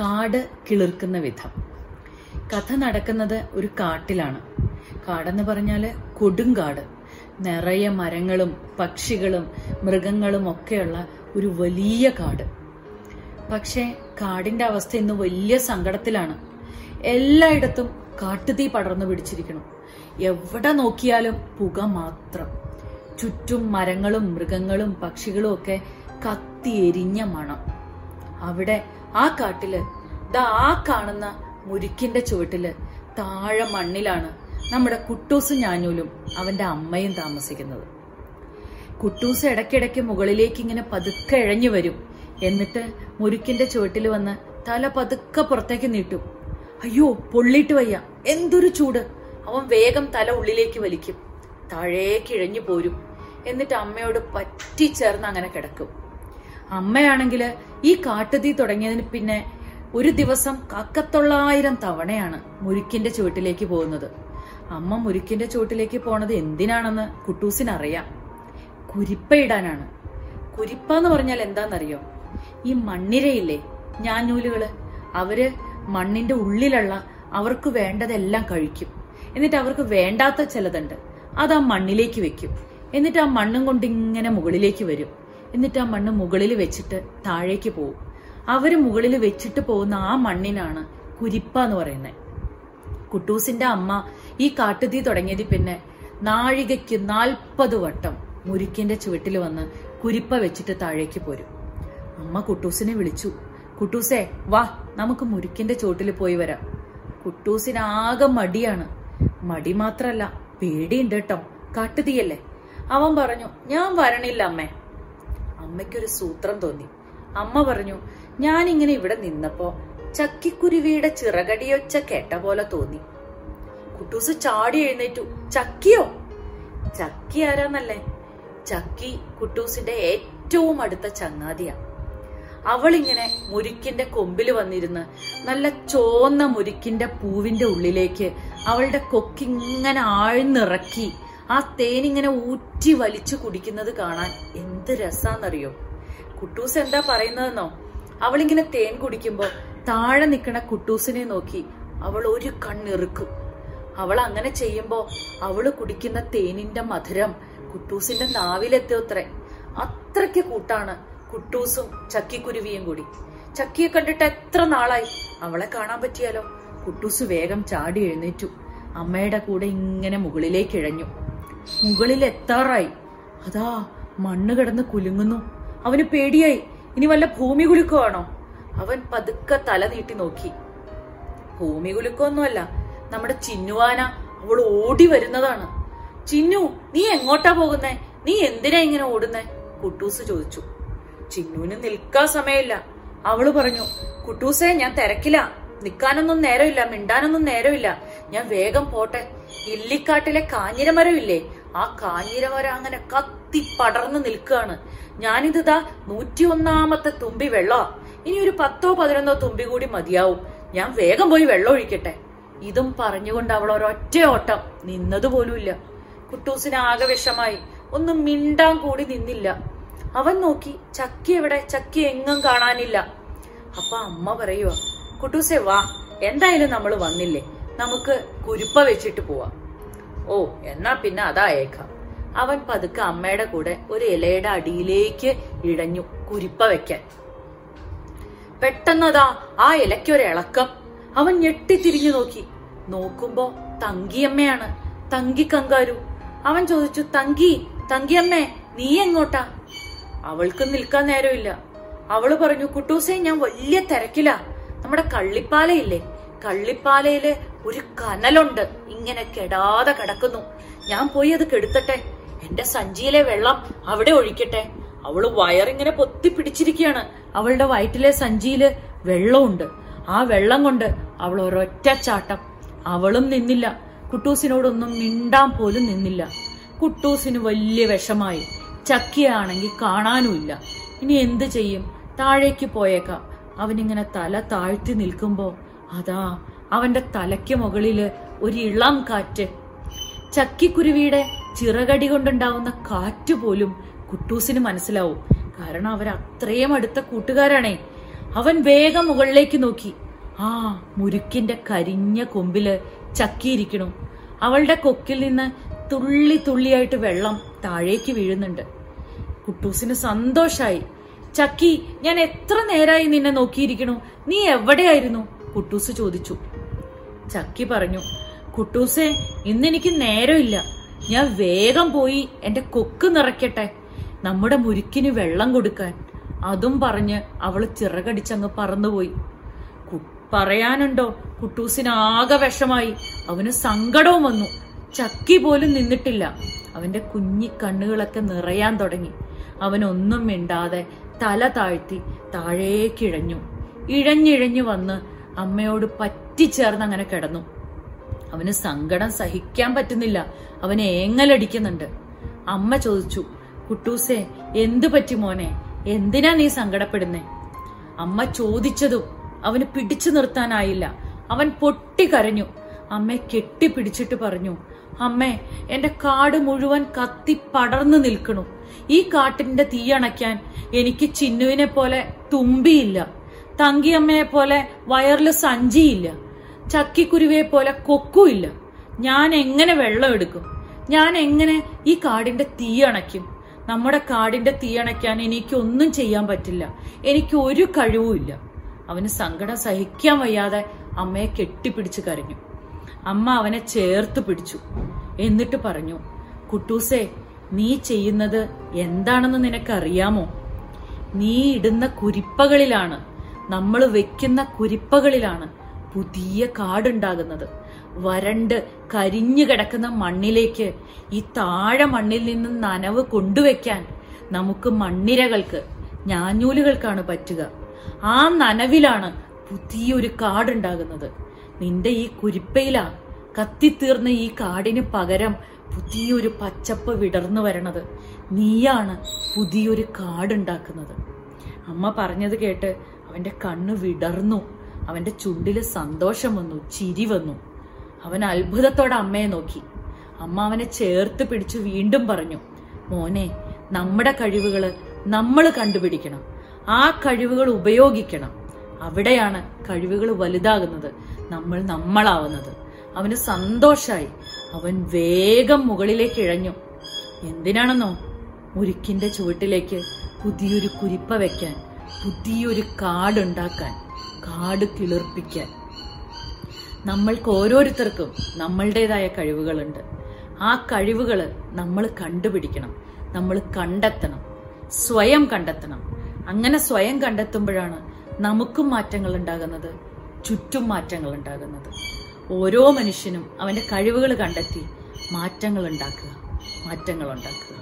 കാട് കിളിർക്കുന്ന വിധം. കഥ നടക്കുന്നത് ഒരു കാട്ടിലാണ്. കാടെന്ന് പറഞ്ഞാൽ കൊടുങ്കാട് നിറയെ മരങ്ങളും പക്ഷികളും മൃഗങ്ങളും ഒക്കെയുള്ള ഒരു വലിയ കാട്. പക്ഷേ കാടിന്റെ അവസ്ഥ ഇന്ന് വലിയ സങ്കടത്തിലാണ്. എല്ലായിടത്തും കാട്ടുതീ പടർന്നു പിടിച്ചിരിക്കണം എവിടെ നോക്കിയാലും പുക മാത്രം. ചുറ്റും മരങ്ങളും മൃഗങ്ങളും പക്ഷികളും ഒക്കെ കത്തിയെരിഞ്ഞ മണം. അവിടെ ആ കാട്ടിൽ. ദാ ആ കാണുന്ന മുരിക്കിന്റെ ചുവട്ടിൽ. താഴെ മണ്ണിലാണ് നമ്മുടെ കുട്ടൂസും ഞാനൂലും അവന്റെ അമ്മയും താമസിക്കുന്നത്. കുട്ടൂസ് ഇടയ്ക്കിടയ്ക്ക് മുകളിലേക്ക് ഇങ്ങനെ പതുക്കെ ഇഴഞ്ഞു വരും. എന്നിട്ട് മുരുക്കിന്റെ ചുവട്ടിൽ വന്ന് തല പതുക്കെ പുറത്തേക്ക് നീട്ടും. അയ്യോ പൊള്ളിയിട്ട് വയ്യ. എന്തൊരു ചൂട്. അവൻ വേഗം തല ഉള്ളിലേക്ക് വലിക്കും. താഴേക്ക് ഇഴഞ്ഞു പോരും. എന്നിട്ട് അമ്മയോട് പറ്റിച്ചേർന്ന് അങ്ങനെ കിടക്കും. അമ്മയാണെങ്കിൽ ഈ കാട്ടുതീ തുടങ്ങിയതിന് പിന്നെ ഒരു ദിവസം കക്കത്തൊള്ളായിരം തവണയാണ് മുരുക്കിന്റെ ചുവട്ടിലേക്ക് പോകുന്നത്. അമ്മ മുരുക്കിന്റെ ചുവട്ടിലേക്ക് പോണത് എന്തിനാണെന്ന് കുട്ടൂസിനറിയാം. കുരിപ്പയിടാനാണ് കുരിപ്പ എന്ന് പറഞ്ഞാൽ എന്താണെന്നറിയോ ഈ മണ്ണിരയില്ലേ ഞാഞ്ഞൂലുകൾ അവർ മണ്ണിന്റെ ഉള്ളിലുള്ള അവർക്ക് വേണ്ടതെല്ലാം കഴിക്കും. എന്നിട്ട് അവർക്ക് വേണ്ടാത്ത ചിലതുണ്ട്. അത് ആ മണ്ണിലേക്ക് വെക്കും. എന്നിട്ട് ആ മണ്ണും കൊണ്ട് ഇങ്ങനെ മുകളിലേക്ക് വരും. എന്നിട്ട് ആ മണ്ണ് മുകളിൽ വെച്ചിട്ട് താഴേക്ക് പോവും. അവർ മുകളിൽ വെച്ചിട്ട് പോകുന്ന ആ മണ്ണിനാണ് കുരിപ്പ എന്ന് പറയുന്നത് കുട്ടൂസിന്റെ അമ്മ ഈ കാട്ടുതീ തുടങ്ങിയതിൽ പിന്നെ നാഴികയ്ക്ക് നാൽപ്പത് വട്ടം മുരിക്കിന്റെ ചുവട്ടിൽ വന്ന് കുരിപ്പ വെച്ചിട്ട് താഴേക്ക് പോരും. അമ്മ കുട്ടൂസിനെ വിളിച്ചു. കുട്ടൂസേ വാ നമുക്ക് മുരിക്കിന്റെ ചുവട്ടിൽ പോയി വരാം. കുട്ടൂസിന് ആകെ മടിയാണ്. മടി മാത്രല്ല പേടിയുണ്ട് കേട്ടോ. കാട്ടുതീയല്ലേ? അവൻ പറഞ്ഞു ഞാൻ വരണില്ല അമ്മേ. അമ്മയ്ക്കൊരു സൂത്രം തോന്നി. അമ്മ പറഞ്ഞു ഞാനിങ്ങനെ ഇവിടെ നിന്നപ്പോ ചക്കിക്കുരുവിയുടെ ചിറകടിയൊച്ച കേട്ട പോലെ തോന്നി. കുട്ടൂസ് ചാടി എഴുന്നേറ്റു. ചക്കിയോ? ചക്കി ആരാന്നല്ലേ? ചക്കി കുട്ടൂസിന്റെ ഏറ്റവും അടുത്ത ചങ്ങാതിയാ. അവളിങ്ങനെ മുരിക്കിന്റെ കൊമ്പിൽ വന്നിരുന്ന് നല്ല ചോന്ന മുരിക്കിന്റെ പൂവിന്റെ ഉള്ളിലേക്ക് അവളുടെ കൊക്കിങ്ങനെ ആഴ്ന്നിറക്കി ആ തേനിങ്ങനെ ഊറ്റി വലിച്ചു കുടിക്കുന്നത് കാണാൻ എന്ത് രസാന്നറിയോ? കുട്ടൂസ് എന്താ പറയുന്നതെന്നോ? അവളിങ്ങനെ തേൻ കുടിക്കുമ്പോ താഴെ നിൽക്കണ കുട്ടൂസിനെ നോക്കി അവൾ ഒരു കണ്ണിറുക്കും. അവൾ അങ്ങനെ ചെയ്യുമ്പോ അവൾ കുടിക്കുന്ന തേനിന്റെ മധുരം കുട്ടൂസിന്റെ നാവിലെത്തിയത്രേ. അത്രയ്ക്ക് കൂട്ടാണ് കുട്ടൂസും ചക്കിക്കുരുവിയും കൂടി. ചക്കിയെ കണ്ടിട്ട് എത്ര നാളായി? അവളെ കാണാൻ പറ്റിയാലോ? കുട്ടൂസ് വേഗം ചാടി എഴുന്നേറ്റു. അമ്മയുടെ കൂടെ ഇങ്ങനെ മുകളിലേക്ക് ഇഴഞ്ഞു. മുകളിൽ എത്താറായി അതാ മണ്ണ് കിടന്ന് കുലുങ്ങുന്നു. അവന് പേടിയായി. ഇനി വല്ല ഭൂമി കുലുക്കുവാണോ? അവൻ പതുക്കെ തല നീട്ടി നോക്കി. ഭൂമി കുലുക്കൊന്നുമല്ല. നമ്മുടെ ചിന്നുവാന അവൾ ഓടി വരുന്നതാണ്. ചിന്നു നീ എങ്ങോട്ടാ പോകുന്നേ? നീ എന്തിനാ ഇങ്ങനെ ഓടുന്നേ? കുട്ടൂസ് ചോദിച്ചു. ചിന്നുവിന് നിൽക്കാൻ സമയമില്ല. അവൾ പറഞ്ഞു കുട്ടൂസേ ഞാൻ തിരക്കില്ല നിൽക്കാനൊന്നും നേരമില്ല. മിണ്ടാനൊന്നും നേരമില്ല. ഞാൻ വേഗം പോട്ടെ. ഇല്ലിക്കാട്ടിലെ കാഞ്ഞിരമരം ഇല്ലേ ആ കാഞ്ഞിരമരം അങ്ങനെ കത്തി പടർന്നു നിൽക്കുകയാണ്. ഞാനിതാ നൂറ്റി ഒന്നാമത്തെ തുമ്പി വെള്ളമാ ഇനി ഒരു പത്തോ പതിനൊന്നോ തുമ്പി കൂടി മതിയാവും. ഞാൻ വേഗം പോയി വെള്ളം ഒഴിക്കട്ടെ. ഇതും പറഞ്ഞുകൊണ്ട് അവൾ ഒരൊറ്റ ഓട്ടം. നിന്നതുപോലുമില്ല കുട്ടൂസിന് ആകെ വിഷമായി. ഒന്നും മിണ്ടാൻ കൂടി നിന്നില്ല. അവൻ നോക്കി ചക്കി എവിടെ? ചക്കി എങ്ങും കാണാനില്ല. അപ്പൊ അമ്മ പറയുക കുട്ടൂസെ വാ. എന്തായാലും നമ്മൾ വന്നില്ലേ? നമുക്ക് കുരുപ്പ വെച്ചിട്ട് പോവാം. ഓ എന്നാ പിന്നെ അതായേക്കാം അവൻ പതുക്കെ അമ്മയുടെ കൂടെ ഒരു ഇലയുടെ അടിയിലേക്ക് ഇഴഞ്ഞു കുരിപ്പ വെക്കാൻ. പെട്ടെന്നതാ ആ ഇലയ്ക്കൊരിളക്കം അവൻ ഞെട്ടിത്തിരിഞ്ഞു നോക്കി. നോക്കുമ്പോ തങ്കിയമ്മയാണ്. തങ്കി കങ്കാരു. അവൻ ചോദിച്ചു തങ്കി തങ്കിയമ്മേ നീ എങ്ങോട്ടാ? അവൾക്ക് നിൽക്കാൻ നേരമില്ല. അവൾ പറഞ്ഞു കുട്ടൂസേ ഞാൻ വലിയ തിരക്കിലാ. നമ്മുടെ കള്ളിപ്പാലയില്ലേ? കള്ളിപ്പാലയിൽ ഒരു കനലുണ്ട്. ഇങ്ങനെ കെടാതെ കിടക്കുന്നു. ഞാൻ പോയി അത് കെടുത്തട്ടെ. എന്റെ സഞ്ചിയിലെ വെള്ളം അവിടെ ഒഴിക്കട്ടെ. അവൾ വയറിങ്ങനെ പൊത്തി പിടിച്ചിരിക്കുകയാണ്. അവളുടെ വയറ്റിലെ സഞ്ചിയിൽ വെള്ളമുണ്ട്. ആ വെള്ളം കൊണ്ട് അവൾ ഒരൊറ്റ ചാട്ടം. അവളും നിന്നില്ല. കുട്ടൂസിനോടൊന്നും മിണ്ടാൻ പോലും നിന്നില്ല. കുട്ടൂസിന് വലിയ വിഷമായി. ചക്കിയാണെങ്കിൽ കാണാനുമില്ല. ഇനി എന്ത് ചെയ്യും? താഴേക്ക് പോയേക്കാം. അവനിങ്ങനെ തല താഴ്ത്തി നിൽക്കുമ്പോ അതാ അവന്റെ തലയ്ക്ക് മുകളിൽ ഒരു ഇളം കാറ്റ്. ചക്കിക്കുരുവിയുടെ ചിറകടി കൊണ്ടുണ്ടാവുന്ന കാറ്റ് പോലും കുട്ടൂസിന് മനസ്സിലാവും. കാരണം അവർ അത്രയും അടുത്ത കൂട്ടുകാരാണേ. അവൻ വേഗം മുകളിലേക്ക് നോക്കി. ആ മുരുക്കിന്റെ കരിഞ്ഞ കൊമ്പിൽ ചക്കിയിരിക്കണു അവളുടെ കൊക്കിൽ നിന്ന് തുള്ളി തുള്ളിയായിട്ട് വെള്ളം താഴേക്ക് വീഴുന്നുണ്ട്. കുട്ടൂസിന് സന്തോഷായി. ചക്കി ഞാൻ എത്ര നേരായി നിന്നെ നോക്കിയിരിക്കണു നീ എവിടെയായിരുന്നു? കുട്ടൂസ് ചോദിച്ചു. ചക്കി പറഞ്ഞു കുട്ടൂസേ ഇന്നെനിക്ക് നേരമില്ല. ഞാൻ വേഗം പോയി എന്റെ കൊക്ക് നിറയ്ക്കട്ടെ. നമ്മുടെ മുരുക്കിന് വെള്ളം കൊടുക്കാൻ. അതും പറഞ്ഞ് അവൾ ചിറകടിച്ചങ്ങ് പറന്നുപോയി. പറയാനുണ്ടോ? കുട്ടൂസിനാകെ വിഷമായി. അവന് സങ്കടവും വന്നു. ചക്കി പോലും നിന്നിട്ടില്ല. അവന്റെ കുഞ്ഞി കണ്ണുകളൊക്കെ നിറയാൻ തുടങ്ങി. അവനൊന്നും മിണ്ടാതെ തല താഴ്ത്തി താഴേക്കിഴഞ്ഞു. ഇഴഞ്ഞിഴഞ്ഞു വന്ന് അമ്മയോട് പറ്റിച്ചേർന്ന് അങ്ങനെ കിടന്നു. അവന് സങ്കടം സഹിക്കാൻ പറ്റുന്നില്ല. അവന് ഏങ്ങലടിക്കുന്നുണ്ട്. അമ്മ ചോദിച്ചു കുട്ടൂസേ എന്തു പറ്റി മോനെ? എന്തിനാ നീ സങ്കടപ്പെടുന്നേ? അമ്മ ചോദിച്ചതും അവന് പിടിച്ചു നിർത്താനായില്ല. അവൻ പൊട്ടി കരഞ്ഞു. അമ്മയെ കെട്ടിപ്പിടിച്ചിട്ട് പറഞ്ഞു അമ്മേ എന്റെ കാട് മുഴുവൻ കത്തി പടർന്നു നിൽക്കണു. ഈ കാട്ടിന്റെ തീയണയ്ക്കാൻ എനിക്ക് ചിന്നുവിനെ പോലെ തുമ്പിയില്ല. തങ്കിയമ്മയെ പോലെ വയറിൽ സഞ്ചിയില്ല. ചക്കിക്കുരുവിയെ പോലെ കൊക്കുമില്ല. ഞാൻ എങ്ങനെ വെള്ളം എടുക്കും? ഞാൻ എങ്ങനെ ഈ കാടിന്റെ തീ അണയ്ക്കും? നമ്മുടെ കാടിന്റെ തീ അണയ്ക്കാൻ എനിക്കൊന്നും ചെയ്യാൻ പറ്റില്ല. എനിക്ക് ഒരു കഴിവുമില്ല. അവന് സങ്കടം സഹിക്കാൻ വയ്യാതെ അമ്മയെ കെട്ടിപ്പിടിച്ച് കരഞ്ഞു. അമ്മ അവനെ ചേർത്ത് പിടിച്ചു. എന്നിട്ട് പറഞ്ഞു കുട്ടൂസേ നീ ചെയ്യുന്നത് എന്താണെന്ന് നിനക്കറിയാമോ? നീ ഇടുന്ന കുരിപ്പകളിലാണ്. നമ്മൾ വെക്കുന്ന കുരിപ്പകളിലാണ് പുതിയ കാടുണ്ടാകുന്നത്. വരണ്ട് കരിഞ്ഞു കിടക്കുന്ന മണ്ണിലേക്ക് ഈ താഴെ മണ്ണിൽ നിന്ന് നനവ് കൊണ്ടുവെക്കാൻ നമുക്ക് മണ്ണിരകൾക്ക് ഞാഞ്ഞൂലുകൾക്കാണ് പറ്റുക. ആ നനവിലാണ് പുതിയൊരു കാടുണ്ടാകുന്നത്. നിന്റെ ഈ കുരിപ്പയിലാ കത്തിത്തീർന്ന ഈ കാടിന് പകരം പുതിയൊരു പച്ചപ്പ് വിടർന്നു വരണത്. നീയാണ് പുതിയൊരു കാടുണ്ടാക്കുന്നത്. അമ്മ പറഞ്ഞത് കേട്ട് അവന്റെ കണ്ണ് വിടർന്നു. അവന്റെ ചുണ്ടിൽ സന്തോഷം വന്നു ചിരി വന്നു. അവൻ അത്ഭുതത്തോടെ അമ്മയെ നോക്കി. അമ്മ അവനെ ചേർത്ത് പിടിച്ചു വീണ്ടും പറഞ്ഞു മോനെ നമ്മുടെ കഴിവുകൾ നമ്മൾ കണ്ടുപിടിക്കണം. ആ കഴിവുകൾ ഉപയോഗിക്കണം. അവിടെയാണ് കഴിവുകൾ വലുതാകുന്നത്. നമ്മൾ നമ്മളാവുന്നത്. അവന് സന്തോഷായി. അവൻ വേഗം മുകളിലേക്ക് ഇഴഞ്ഞു. എന്തിനാണെന്നോ? മുരുക്കിന്റെ ചുവട്ടിലേക്ക് പുതിയൊരു കുരിപ്പ വെക്കാൻ. പുതിയൊരു കാടുണ്ടാക്കാൻ കാട് കിളിർപ്പിക്കാൻ. നമ്മൾക്ക് ഓരോരുത്തർക്കും നമ്മളുടേതായ കഴിവുകളുണ്ട്. ആ കഴിവുകൾ നമ്മൾ കണ്ടുപിടിക്കണം നമ്മൾ കണ്ടെത്തണം സ്വയം കണ്ടെത്തണം. അങ്ങനെ സ്വയം കണ്ടെത്തുമ്പോഴാണ് നമുക്കും മാറ്റങ്ങൾ ഉണ്ടാകുന്നത് ചുറ്റും മാറ്റങ്ങൾ ഉണ്ടാകുന്നത്. ഓരോ മനുഷ്യനും അവന്റെ കഴിവുകൾ കണ്ടെത്തി മാറ്റങ്ങൾ ഉണ്ടാക്കുക മാറ്റങ്ങൾ ഉണ്ടാക്കുക.